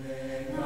Amen.